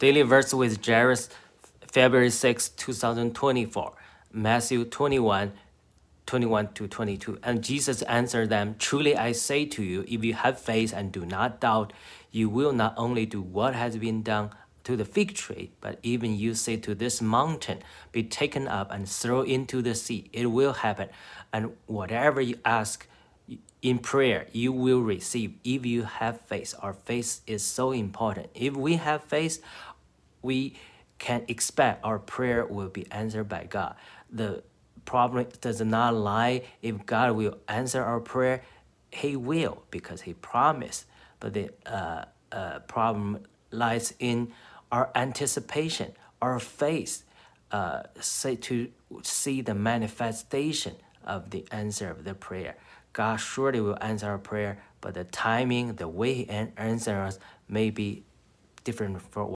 Daily verse with Jairus, February 6, 2024. Matthew 21, 21 to 22. And Jesus answered them, Truly I say to you, if you have faith and do not doubt, you will not only do what has been done to the fig tree, but even you say to this mountain, Be taken up and throw into the sea, it will happen. And whatever you ask in prayer, you will receive if you have faith. Our faith is so important. If we have faith, we can expect our prayer will be answered by God. The problem does not lie if God will answer our prayer, He will because He promised. But the uh, uh, problem lies in our anticipation, our faith, uh, say to see the manifestation of the answer of the prayer. God surely will answer our prayer, but the timing, the way He answers us may be different for